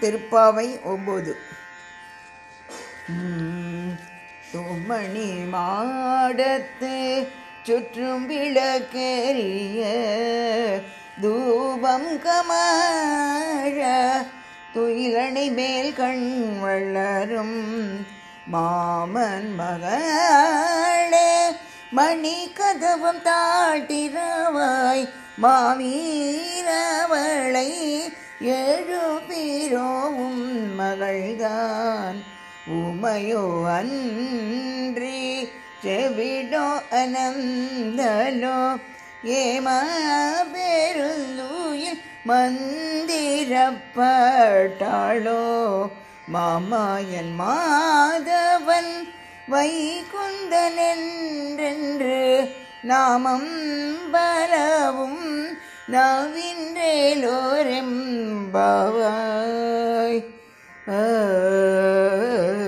திருப்பாவை ஒம்பது. தும்மணி மாடத்து சுற்றும் விளக்கெரிய தூபம் கமழ துயிலணை மேல் கண் வளரும் மாமன் மகளே மணி கதவம் தாட்டிரவாய் மாவீரவளை ஏ அவள்தான் உமையோ அன்றி செவிடோ அனந்தலோ ஏமா பெருந்தூயில் மந்திரப்பட்டாளோ. மாமாயன் மாதவன் வைகுந்தனென்றென்று நாமம் பலவும் நவின்றேலோரெம்பாவாய் ah